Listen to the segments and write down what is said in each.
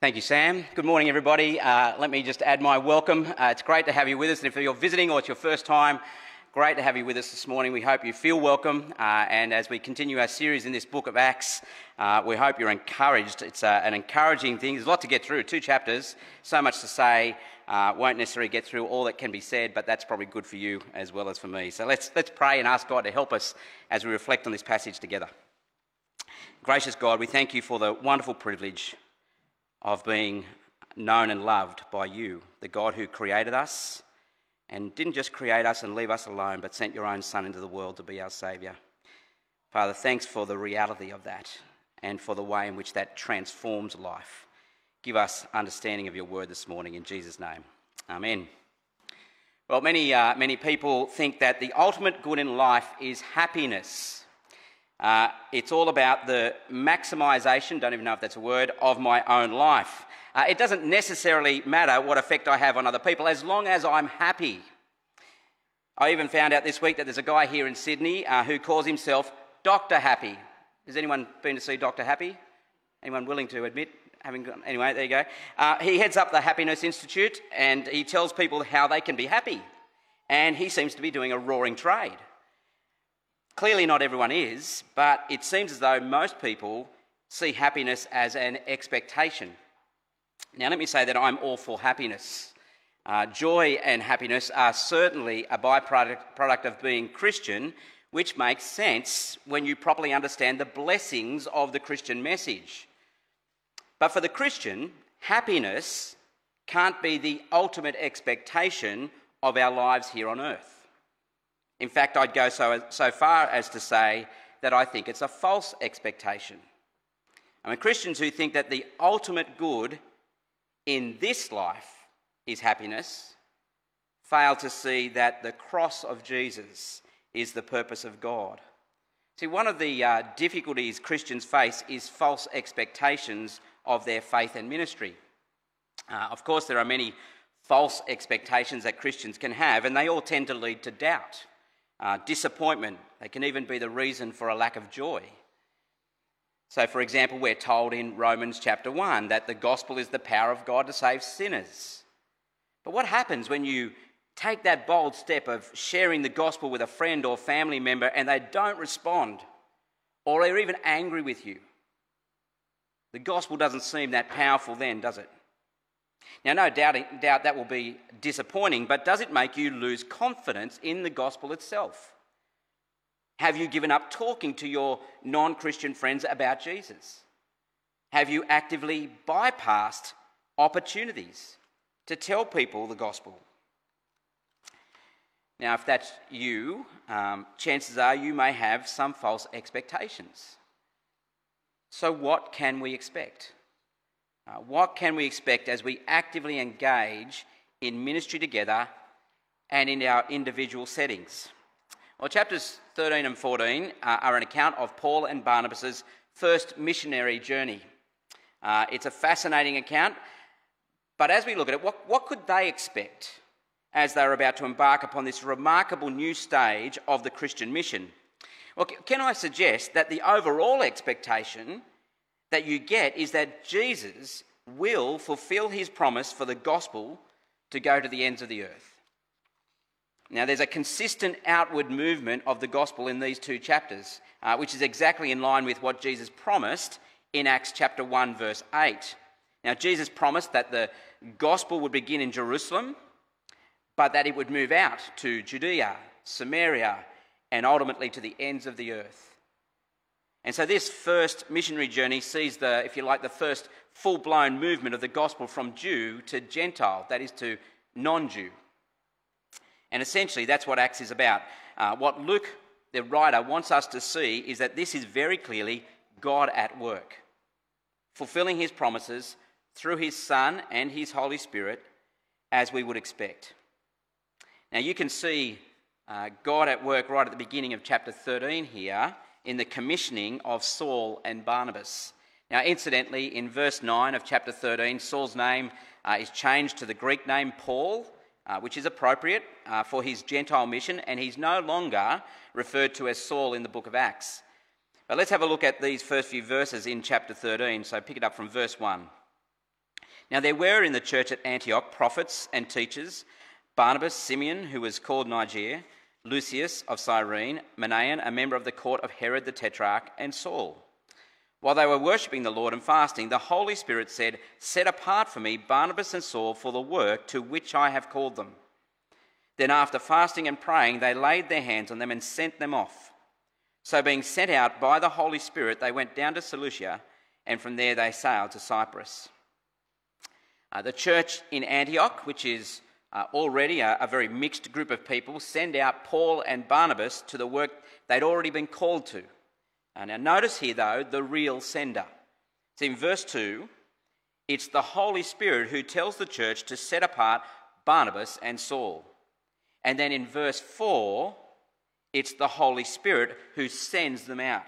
Thank you, Sam. Good morning, everybody. Uh, let me just add my welcome. Uh, it's great to have you with us. And if you're visiting or it's your first time, great to have you with us this morning. We hope you feel welcome. Uh, and as we continue our series in this book of Acts, uh, we hope you're encouraged. It's uh, an encouraging thing. There's a lot to get through, two chapters, so much to say. Uh, won't necessarily get through all that can be said, but that's probably good for you as well as for me. So let's, let's pray and ask God to help us as we reflect on this passage together. Gracious God, we thank you for the wonderful privilege of being known and loved by you, the God who created us and didn't just create us and leave us alone, but sent your own Son into the world to be our Saviour. Father, thanks for the reality of that and for the way in which that transforms life. Give us understanding of your word this morning in Jesus' name. Amen. Well, many, uh, many people think that the ultimate good in life is happiness. Uh, it's all about the maximisation, don't even know if that's a word, of my own life. Uh, it doesn't necessarily matter what effect I have on other people as long as I'm happy. I even found out this week that there's a guy here in Sydney uh, who calls himself Dr. Happy. Has anyone been to see Dr. Happy? Anyone willing to admit having gone? Anyway, there you go. Uh, he heads up the Happiness Institute and he tells people how they can be happy. And he seems to be doing a roaring trade. Clearly, not everyone is, but it seems as though most people see happiness as an expectation. Now, let me say that I'm all for happiness. Uh, joy and happiness are certainly a byproduct product of being Christian, which makes sense when you properly understand the blessings of the Christian message. But for the Christian, happiness can't be the ultimate expectation of our lives here on earth. In fact, I'd go so, so far as to say that I think it's a false expectation. I mean, Christians who think that the ultimate good in this life is happiness fail to see that the cross of Jesus is the purpose of God. See, one of the uh, difficulties Christians face is false expectations of their faith and ministry. Uh, of course, there are many false expectations that Christians can have, and they all tend to lead to doubt uh, disappointment. They can even be the reason for a lack of joy. So, for example, we're told in Romans chapter 1 that the gospel is the power of God to save sinners. But what happens when you take that bold step of sharing the gospel with a friend or family member and they don't respond or they're even angry with you? The gospel doesn't seem that powerful then, does it? Now, no doubt, doubt that will be disappointing, but does it make you lose confidence in the gospel itself? Have you given up talking to your non Christian friends about Jesus? Have you actively bypassed opportunities to tell people the gospel? Now, if that's you, um, chances are you may have some false expectations. So, what can we expect? Uh, what can we expect as we actively engage in ministry together and in our individual settings? Well, chapters 13 and 14 uh, are an account of Paul and Barnabas' first missionary journey. Uh, it's a fascinating account, but as we look at it, what, what could they expect as they were about to embark upon this remarkable new stage of the Christian mission? Well, can I suggest that the overall expectation that you get is that Jesus will fulfill his promise for the gospel to go to the ends of the earth. Now, there's a consistent outward movement of the gospel in these two chapters, uh, which is exactly in line with what Jesus promised in Acts chapter 1, verse 8. Now, Jesus promised that the gospel would begin in Jerusalem, but that it would move out to Judea, Samaria, and ultimately to the ends of the earth. And so this first missionary journey sees the, if you like, the first full blown movement of the gospel from Jew to Gentile, that is to non Jew. And essentially, that's what Acts is about. Uh, what Luke, the writer, wants us to see is that this is very clearly God at work, fulfilling his promises through his Son and his Holy Spirit, as we would expect. Now, you can see uh, God at work right at the beginning of chapter 13 here in the commissioning of Saul and Barnabas. Now, incidentally, in verse 9 of chapter 13, Saul's name uh, is changed to the Greek name Paul, uh, which is appropriate uh, for his Gentile mission, and he's no longer referred to as Saul in the book of Acts. But let's have a look at these first few verses in chapter 13. So pick it up from verse 1. Now, there were in the church at Antioch prophets and teachers Barnabas, Simeon, who was called Niger, Lucius of Cyrene, Manaen, a member of the court of Herod the Tetrarch, and Saul. While they were worshipping the Lord and fasting, the Holy Spirit said, Set apart for me Barnabas and Saul for the work to which I have called them. Then, after fasting and praying, they laid their hands on them and sent them off. So, being sent out by the Holy Spirit, they went down to Seleucia, and from there they sailed to Cyprus. Uh, the church in Antioch, which is uh, already a, a, very mixed group of people, send out Paul and Barnabas to the work they'd already been called to. Uh, now, notice here, though, the real sender. It's in verse 2 it's the Holy Spirit who tells the church to set apart Barnabas and Saul. And then in verse 4, it's the Holy Spirit who sends them out.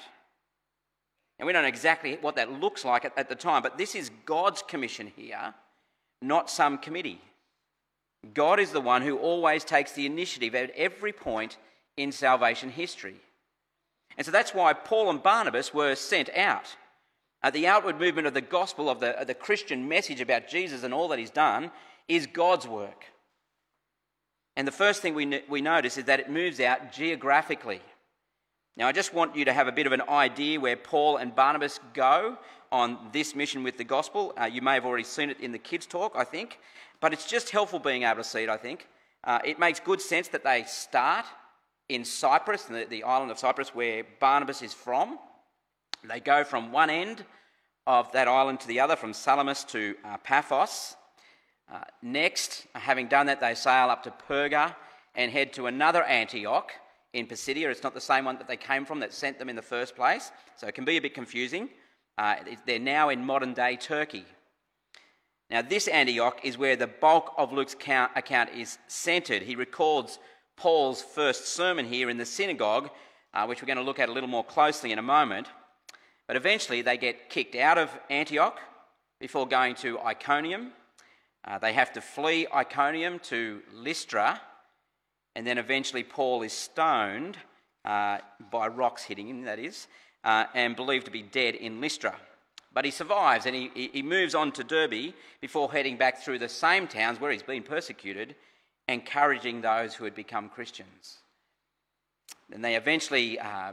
And we don't know exactly what that looks like at, at the time, but this is God's commission here, not some committee. God is the one who always takes the initiative at every point in salvation history. And so that's why Paul and Barnabas were sent out. Uh, the outward movement of the gospel, of the, of the Christian message about Jesus and all that he's done, is God's work. And the first thing we, we notice is that it moves out geographically. Now, I just want you to have a bit of an idea where Paul and Barnabas go on this mission with the gospel. Uh, you may have already seen it in the kids' talk, I think, but it's just helpful being able to see it, I think. Uh, it makes good sense that they start in Cyprus, the, the island of Cyprus, where Barnabas is from. They go from one end of that island to the other, from Salamis to uh, Paphos. Uh, next, having done that, they sail up to Perga and head to another Antioch in Pisidia. It's not the same one that they came from that sent them in the first place, so it can be a bit confusing. Uh, they're now in modern day Turkey. Now, this Antioch is where the bulk of Luke's account is centred. He records Paul's first sermon here in the synagogue, uh, which we're going to look at a little more closely in a moment. But eventually they get kicked out of Antioch before going to Iconium. Uh, they have to flee Iconium to Lystra, and then eventually Paul is stoned uh, by rocks hitting him, that is, uh, and believed to be dead in Lystra. But he survives and he, he moves on to Derbe before heading back through the same towns where he's been persecuted encouraging those who had become Christians. And they eventually uh,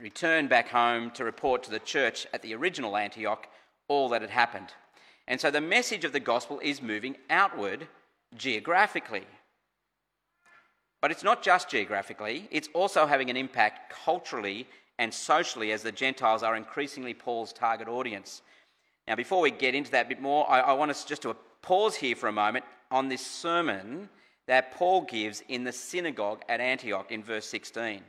returned back home to report to the church at the original Antioch all that had happened. And so the message of the gospel is moving outward geographically. But it's not just geographically, it's also having an impact culturally and socially as the Gentiles are increasingly Paul's target audience. Now, before we get into that a bit more, I, I want us just to pause here for a moment on this sermon that Paul gives in the synagogue at Antioch in verse 16.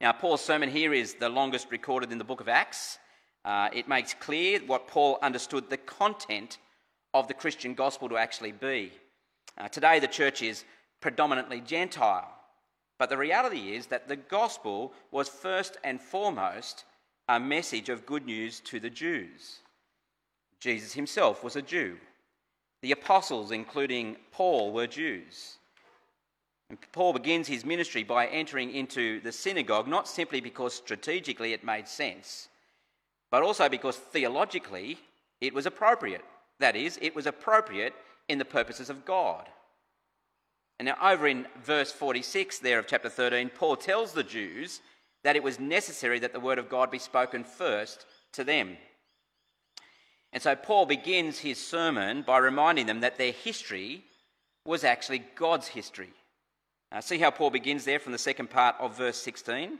Now, Paul's sermon here is the longest recorded in the book of Acts. Uh, it makes clear what Paul understood the content of the Christian gospel to actually be. Uh, today, the church is predominantly Gentile, but the reality is that the gospel was first and foremost a message of good news to the Jews. Jesus himself was a Jew. The apostles, including Paul, were Jews. And Paul begins his ministry by entering into the synagogue, not simply because strategically it made sense, but also because theologically it was appropriate. That is, it was appropriate in the purposes of God. And now, over in verse 46 there of chapter 13, Paul tells the Jews that it was necessary that the word of God be spoken first to them. And so Paul begins his sermon by reminding them that their history was actually God's history. Now, see how Paul begins there from the second part of verse 16?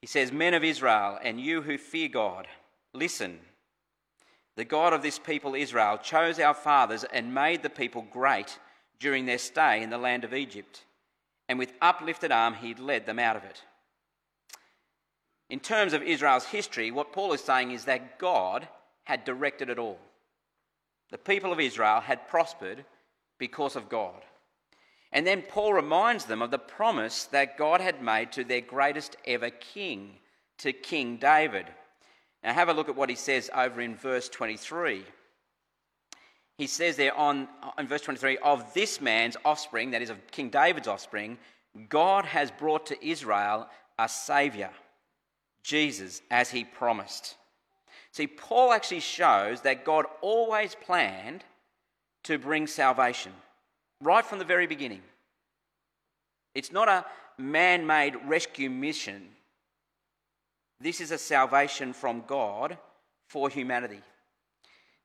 He says, Men of Israel, and you who fear God, listen. The God of this people, Israel, chose our fathers and made the people great during their stay in the land of Egypt. And with uplifted arm, he led them out of it. In terms of Israel's history, what Paul is saying is that God had directed it all. The people of Israel had prospered because of God. And then Paul reminds them of the promise that God had made to their greatest ever king, to King David. Now, have a look at what he says over in verse 23. He says there on, in verse 23 of this man's offspring, that is of King David's offspring, God has brought to Israel a Saviour Jesus as he promised. See, Paul actually shows that God always planned to bring salvation right from the very beginning. It's not a man made rescue mission, this is a salvation from God for humanity.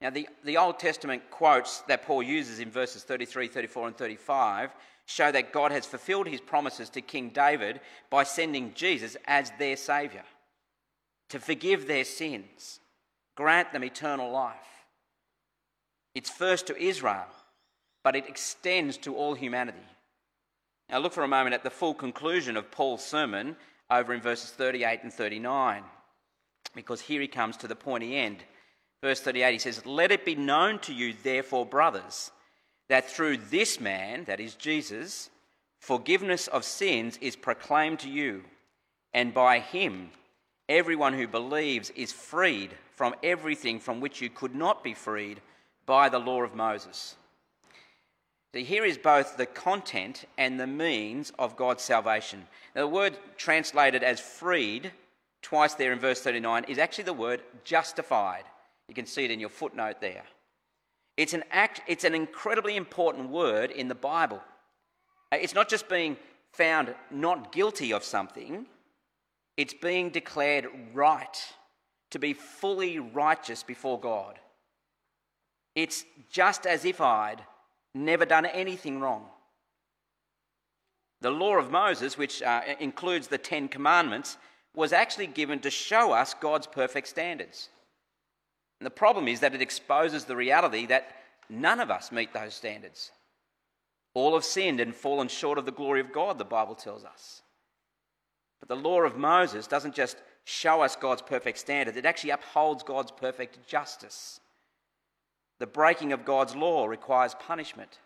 Now, the, the Old Testament quotes that Paul uses in verses 33, 34, and 35 show that God has fulfilled his promises to King David by sending Jesus as their Saviour to forgive their sins grant them eternal life. It's first to Israel, but it extends to all humanity. Now, look for a moment at the full conclusion of Paul's sermon over in verses 38 and 39, because here he comes to the pointy end. Verse 38, he says, Let it be known to you, therefore, brothers, that through this man, that is Jesus, forgiveness of sins is proclaimed to you, and by him everyone who believes is freed from everything from which you could not be freed by the law of Moses. So here is both the content and the means of God's salvation. Now, the word translated as freed, twice there in verse 39, is actually the word justified. You can see it in your footnote there. It's an, act, it's an incredibly important word in the Bible. It's not just being found not guilty of something, it's being declared right to be fully righteous before God. It's just as if I'd never done anything wrong. The law of Moses, which uh, includes the Ten Commandments, was actually given to show us God's perfect standards. And the problem is that it exposes the reality that none of us meet those standards. All have sinned and fallen short of the glory of God, the Bible tells us. But the law of Moses doesn't just show us God's perfect standards, it actually upholds God's perfect justice. The breaking of God's law requires punishment.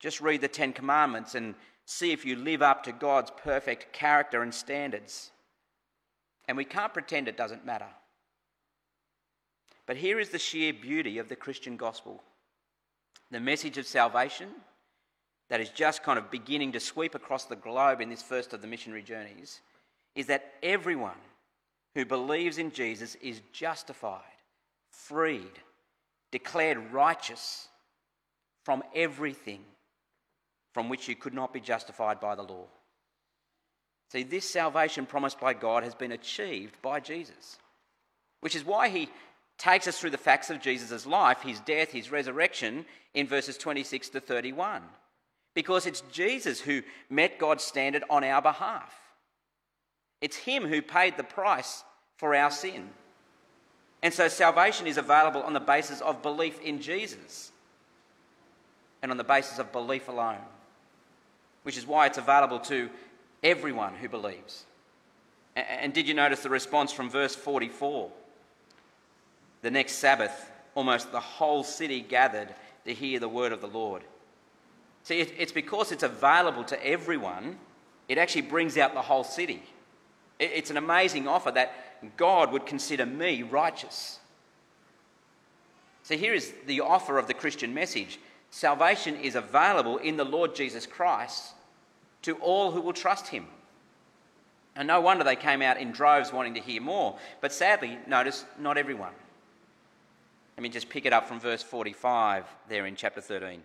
Just read the Ten Commandments and see if you live up to God's perfect character and standards. And we can't pretend it doesn't matter. But here is the sheer beauty of the Christian gospel the message of salvation that is just kind of beginning to sweep across the globe in this first of the missionary journeys is that everyone who believes in Jesus is justified, freed, declared righteous from everything from which you could not be justified by the law. See, this salvation promised by God has been achieved by Jesus, which is why he takes us through the facts of Jesus' life, his death, his resurrection, in verses 26 to 31. Because it's Jesus who met God's standard on our behalf. It's Him who paid the price for our sin. And so salvation is available on the basis of belief in Jesus and on the basis of belief alone, which is why it's available to everyone who believes. And did you notice the response from verse 44? The next Sabbath, almost the whole city gathered to hear the word of the Lord. See, it's because it's available to everyone, it actually brings out the whole city. It's an amazing offer that God would consider me righteous. So here is the offer of the Christian message salvation is available in the Lord Jesus Christ to all who will trust him. And no wonder they came out in droves wanting to hear more. But sadly, notice not everyone. Let me just pick it up from verse 45 there in chapter 13.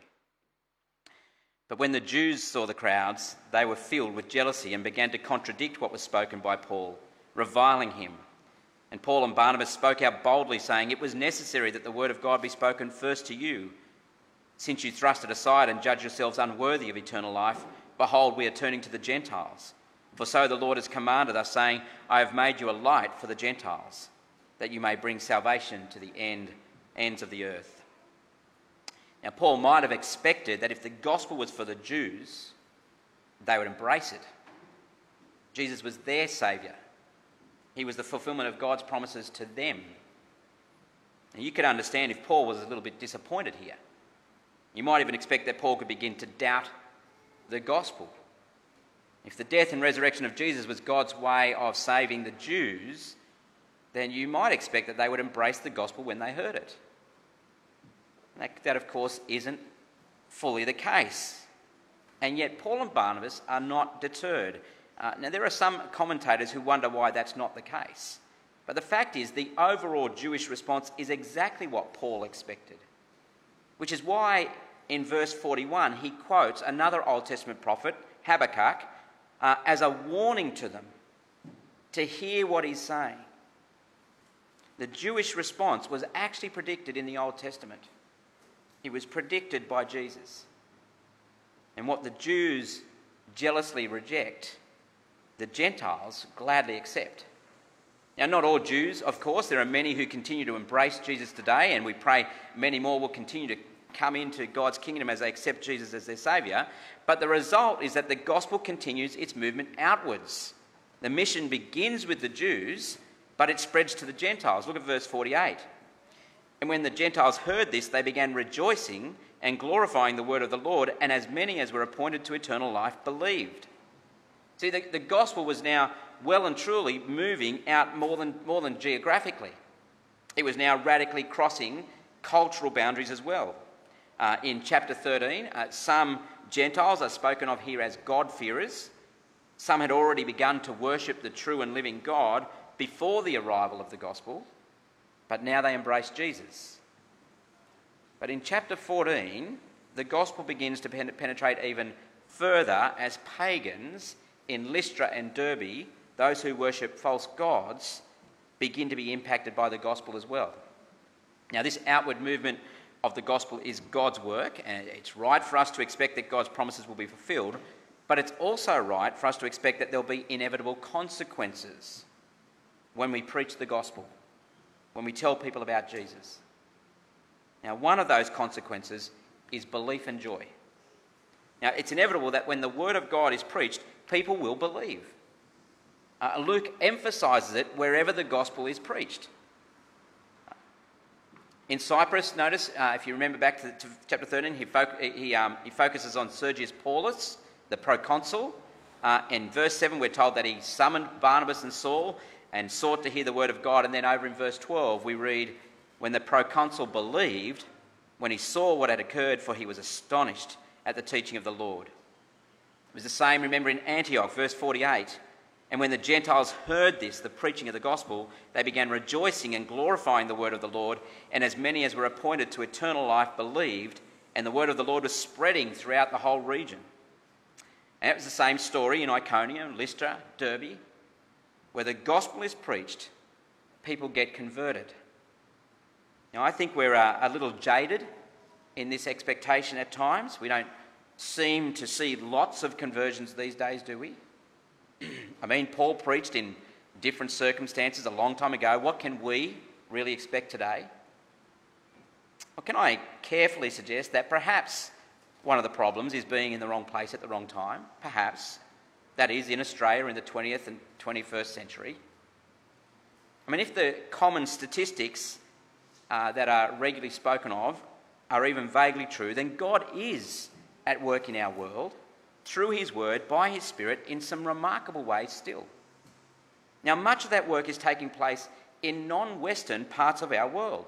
But when the Jews saw the crowds, they were filled with jealousy and began to contradict what was spoken by Paul, reviling him. And Paul and Barnabas spoke out boldly, saying, It was necessary that the word of God be spoken first to you. Since you thrust it aside and judge yourselves unworthy of eternal life, behold, we are turning to the Gentiles. For so the Lord has commanded us, saying, I have made you a light for the Gentiles, that you may bring salvation to the end, ends of the earth. Now, Paul might have expected that if the gospel was for the Jews, they would embrace it. Jesus was their Saviour, He was the fulfillment of God's promises to them. And you could understand if Paul was a little bit disappointed here. You might even expect that Paul could begin to doubt the gospel. If the death and resurrection of Jesus was God's way of saving the Jews, then you might expect that they would embrace the gospel when they heard it. That, that, of course, isn't fully the case. And yet, Paul and Barnabas are not deterred. Uh, now, there are some commentators who wonder why that's not the case. But the fact is, the overall Jewish response is exactly what Paul expected, which is why in verse 41 he quotes another Old Testament prophet, Habakkuk, uh, as a warning to them to hear what he's saying. The Jewish response was actually predicted in the Old Testament. It was predicted by Jesus. And what the Jews jealously reject, the Gentiles gladly accept. Now, not all Jews, of course. There are many who continue to embrace Jesus today, and we pray many more will continue to come into God's kingdom as they accept Jesus as their Saviour. But the result is that the gospel continues its movement outwards. The mission begins with the Jews, but it spreads to the Gentiles. Look at verse 48. And when the Gentiles heard this, they began rejoicing and glorifying the word of the Lord, and as many as were appointed to eternal life believed. See, the, the gospel was now well and truly moving out more than, more than geographically. It was now radically crossing cultural boundaries as well. Uh, in chapter 13, uh, some Gentiles are spoken of here as God-fearers. Some had already begun to worship the true and living God before the arrival of the gospel, but now they embrace Jesus. But in chapter 14, the gospel begins to penetrate even further as pagans in Lystra and Derbe those who worship false gods begin to be impacted by the gospel as well. Now, this outward movement of the gospel is God's work, and it's right for us to expect that God's promises will be fulfilled, but it's also right for us to expect that there'll be inevitable consequences when we preach the gospel, when we tell people about Jesus. Now, one of those consequences is belief and joy. Now, it's inevitable that when the word of God is preached, people will believe. Uh, Luke emphasises it wherever the gospel is preached. In Cyprus, notice, uh, if you remember back to, to chapter 13, he, fo- he, um, he, focuses on Sergius Paulus, the proconsul. Uh, in verse 7, we're told that he summoned Barnabas and Saul and sought to hear the word of God. And then over in verse 12, we read, When the proconsul believed, when he saw what had occurred, for he was astonished at the teaching of the Lord. It was the same, remember, in Antioch, verse 48. And when the Gentiles heard this, the preaching of the gospel, they began rejoicing and glorifying the word of the Lord. And as many as were appointed to eternal life believed, and the word of the Lord was spreading throughout the whole region. And it was the same story in Iconium, Lystra, Derbe, where the gospel is preached, people get converted. Now, I think we're uh, a little jaded in this expectation at times. We don't seem to see lots of conversions these days, do we? I mean, Paul preached in different circumstances a long time ago. What can we really expect today? Well, can I carefully suggest that perhaps one of the problems is being in the wrong place at the wrong time? Perhaps. That is, in Australia in the 20th and 21st century. I mean, if the common statistics uh, that are regularly spoken of are even vaguely true, then God is at work in our world through his word, by his spirit, in some remarkable ways still. Now, much of that work is taking place in non Western parts of our world.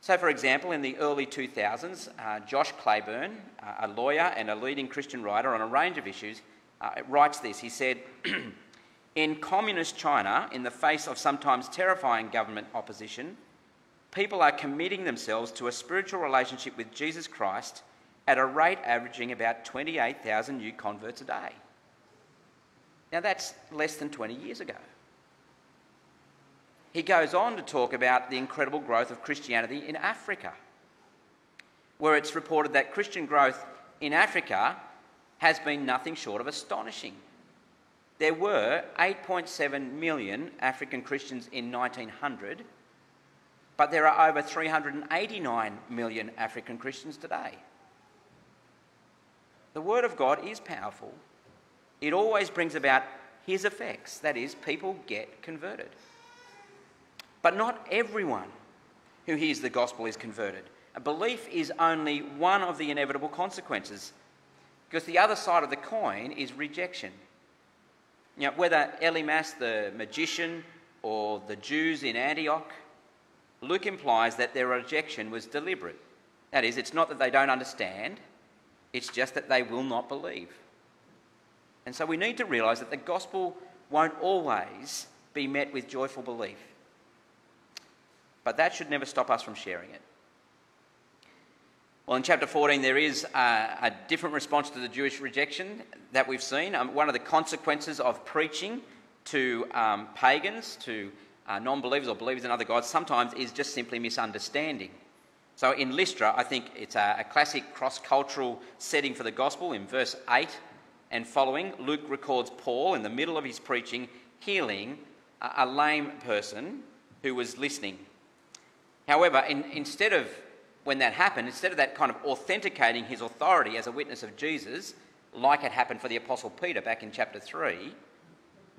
So, for example, in the early 2000s, uh, Josh Claiborne, uh, a lawyer and a leading Christian writer on a range of issues, Uh, writes this. He said, In communist China, in the face of sometimes terrifying government opposition, people are committing themselves to a spiritual relationship with Jesus Christ at a rate averaging about 28,000 new converts a day. Now, that's less than 20 years ago. He goes on to talk about the incredible growth of Christianity in Africa, where it's reported that Christian growth in Africa has been nothing short of astonishing. There were 8.7 million African Christians in 1900, but there are over 389 million African Christians today. The Word of God is powerful. It always brings about His effects. That is, people get converted. But not everyone who hears the gospel is converted. A belief is only one of the inevitable consequences, because the other side of the coin is rejection. You know, whether Elymas the magician or the Jews in Antioch, Luke implies that their rejection was deliberate. That is, it's not that they don't understand, it's just that they will not believe. And so we need to realise that the gospel won't always be met with joyful belief. But that should never stop us from sharing it. Well, in chapter 14, there is a, a different response to the Jewish rejection that we've seen. Um, one of the consequences of preaching to um, pagans, to uh, non believers or believers in other gods, sometimes is just simply misunderstanding. So in Lystra, I think it's a, a classic cross cultural setting for the gospel. In verse 8 and following, Luke records Paul in the middle of his preaching healing a, a lame person who was listening. However, in, instead of when that happened, instead of that kind of authenticating his authority as a witness of Jesus, like it happened for the Apostle Peter back in chapter 3,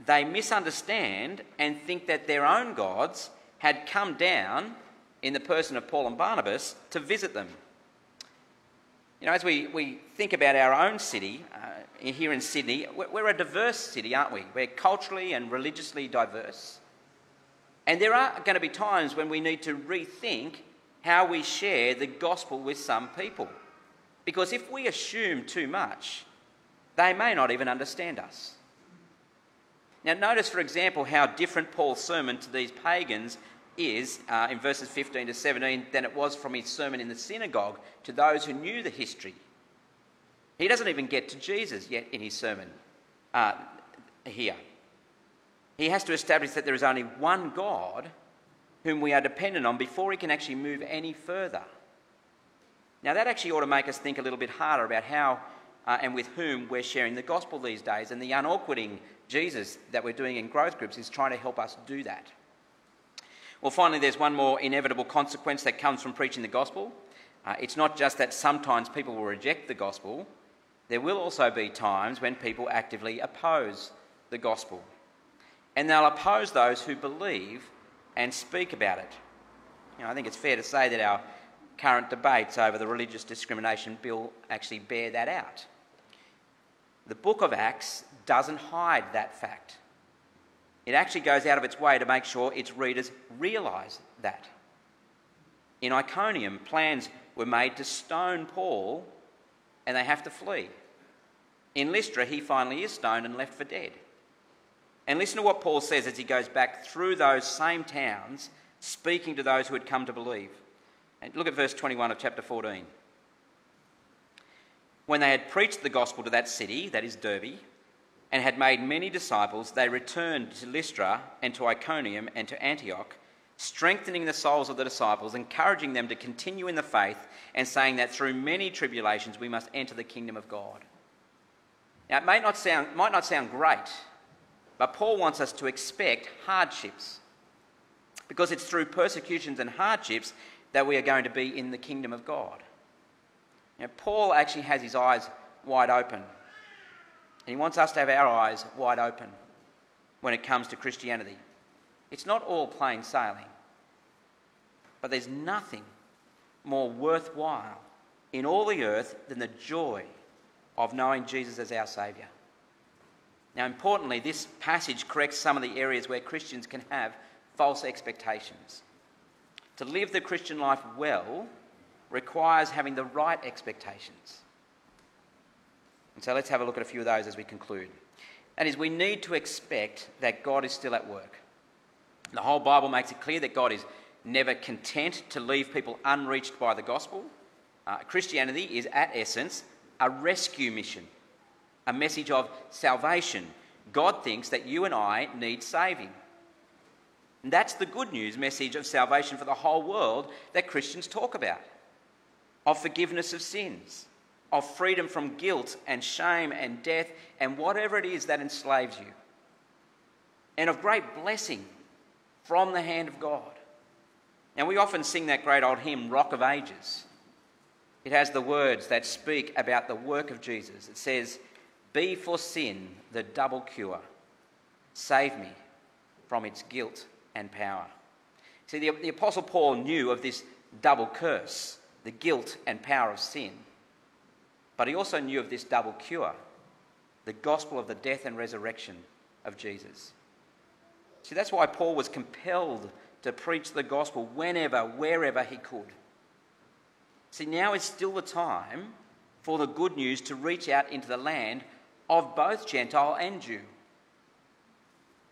they misunderstand and think that their own gods had come down in the person of Paul and Barnabas to visit them. You know, as we, we think about our own city uh, here in Sydney, we're, we're a diverse city, aren't we? We're culturally and religiously diverse. And there are going to be times when we need to rethink how we share the gospel with some people. Because if we assume too much, they may not even understand us. Now, notice, for example, how different Paul's sermon to these pagans is uh, in verses 15 to 17 than it was from his sermon in the synagogue to those who knew the history. He doesn't even get to Jesus yet in his sermon uh, here. He has to establish that there is only one God whom we are dependent on before he can actually move any further. Now, that actually ought to make us think a little bit harder about how uh, and with whom we're sharing the gospel these days. And the unawkwarding Jesus that we're doing in growth groups is trying to help us do that. Well, finally, there's one more inevitable consequence that comes from preaching the gospel. Uh, it's not just that sometimes people will reject the gospel, there will also be times when people actively oppose the gospel. And they'll oppose those who believe and speak about it. You know, I think it's fair to say that our current debates over the religious discrimination bill actually bear that out. The book of Acts doesn't hide that fact. It actually goes out of its way to make sure its readers realise that. In Iconium, plans were made to stone Paul and they have to flee. In Lystra, he finally is stoned and left for dead. And listen to what Paul says as he goes back through those same towns, speaking to those who had come to believe. And look at verse 21 of chapter 14. When they had preached the gospel to that city, that is Derbe, and had made many disciples, they returned to Lystra and to Iconium and to Antioch, strengthening the souls of the disciples, encouraging them to continue in the faith, and saying that through many tribulations we must enter the kingdom of God. Now, it may not sound, might not sound great, but Paul wants us to expect hardships because it's through persecutions and hardships that we are going to be in the kingdom of God. Now, Paul actually has his eyes wide open and he wants us to have our eyes wide open when it comes to Christianity. It's not all plain sailing, but there's nothing more worthwhile in all the earth than the joy of knowing Jesus as our Saviour. Now, importantly, this passage corrects some of the areas where Christians can have false expectations. To live the Christian life well requires having the right expectations. And so let's have a look at a few of those as we conclude. That is, we need to expect that God is still at work. The whole Bible makes it clear that God is never content to leave people unreached by the gospel. Uh, Christianity is, at essence, a rescue mission, a message of salvation. God thinks that you and I need saving. And that's the good news message of salvation for the whole world that Christians talk about of forgiveness of sins, of freedom from guilt and shame and death and whatever it is that enslaves you, and of great blessing from the hand of God. Now, we often sing that great old hymn, Rock of Ages. It has the words that speak about the work of Jesus. It says, Be for sin the double cure, save me from its guilt and power. See, the, the Apostle Paul knew of this double curse, the guilt and power of sin. But he also knew of this double cure the gospel of the death and resurrection of Jesus. See, that's why Paul was compelled to preach the gospel whenever, wherever he could. See, now is still the time for the good news to reach out into the land of both Gentile and Jew.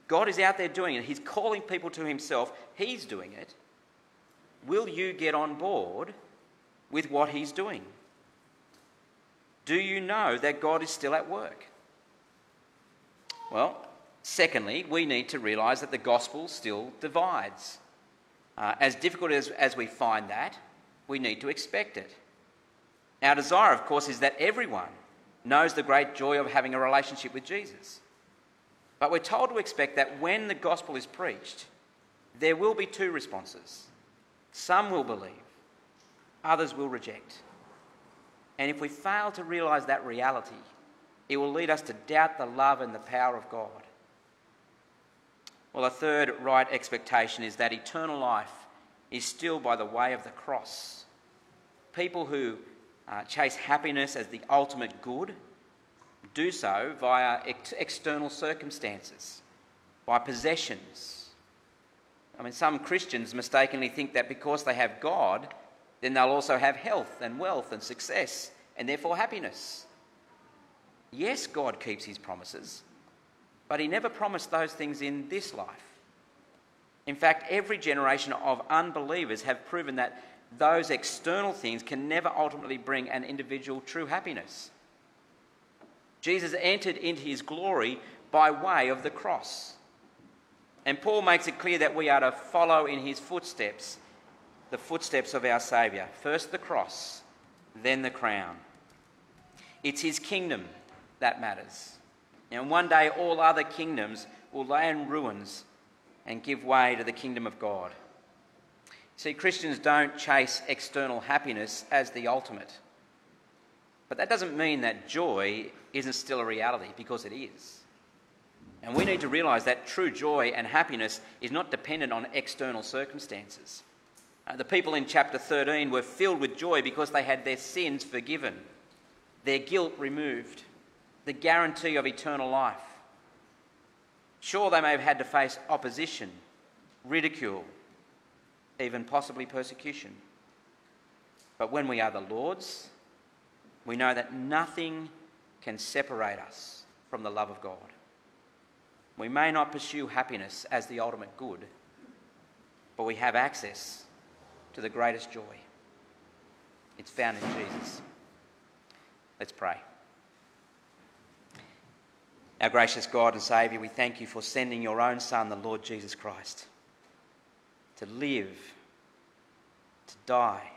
God is out there doing it. He's calling people to Himself. He's doing it. Will you get on board with what He's doing? Do you know that God is still at work? Well, secondly, we need to realise that the gospel still divides. Uh, as difficult as, as we find that, we need to expect it. Our desire, of course, is that everyone knows the great joy of having a relationship with Jesus. But we're told to expect that when the gospel is preached, there will be two responses. Some will believe, others will reject. And if we fail to realize that reality, it will lead us to doubt the love and the power of God. Well, a third right expectation is that eternal life is still by the way of the cross. People who uh, chase happiness as the ultimate good do so via ex- external circumstances, by possessions. I mean, some Christians mistakenly think that because they have God, then they'll also have health and wealth and success and therefore happiness. Yes, God keeps his promises, but he never promised those things in this life. In fact, every generation of unbelievers have proven that those external things can never ultimately bring an individual true happiness. Jesus entered into his glory by way of the cross. And Paul makes it clear that we are to follow in his footsteps, the footsteps of our Saviour. First the cross, then the crown. It's his kingdom that matters. And one day all other kingdoms will lay in ruins and give way to the kingdom of God. See, Christians don't chase external happiness as the ultimate. But that doesn't mean that joy isn't still a reality, because it is. And we need to realise that true joy and happiness is not dependent on external circumstances. Uh, the people in chapter 13 were filled with joy because they had their sins forgiven, their guilt removed, the guarantee of eternal life. Sure, they may have had to face opposition, ridicule, even possibly persecution. But when we are the Lord's, we know that nothing can separate us from the love of God. We may not pursue happiness as the ultimate good, but we have access to the greatest joy. It's found in Jesus. Let's pray. Our gracious God and Saviour, we thank you for sending your own Son, the Lord Jesus Christ, to live, to die,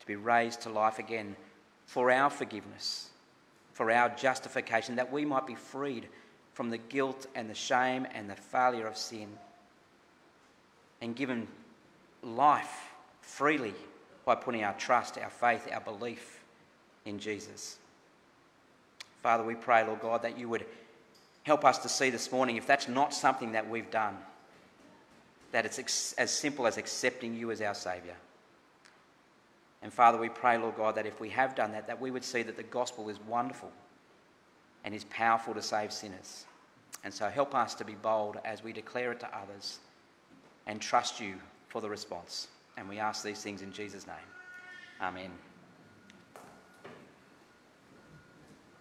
to be raised to life again for our forgiveness, for our justification, that we might be freed from the guilt and the shame and the failure of sin and given life freely by putting our trust, our faith, our belief in Jesus. Father, we pray, Lord God, that you would help us to see this morning if that's not something that we've done, that it's ex- as simple as accepting you as our Saviour. And Father, we pray, Lord God, that if we have done that, that we would see that the gospel is wonderful and is powerful to save sinners. And so help us to be bold as we declare it to others and trust you for the response. And we ask these things in Jesus' name. Amen.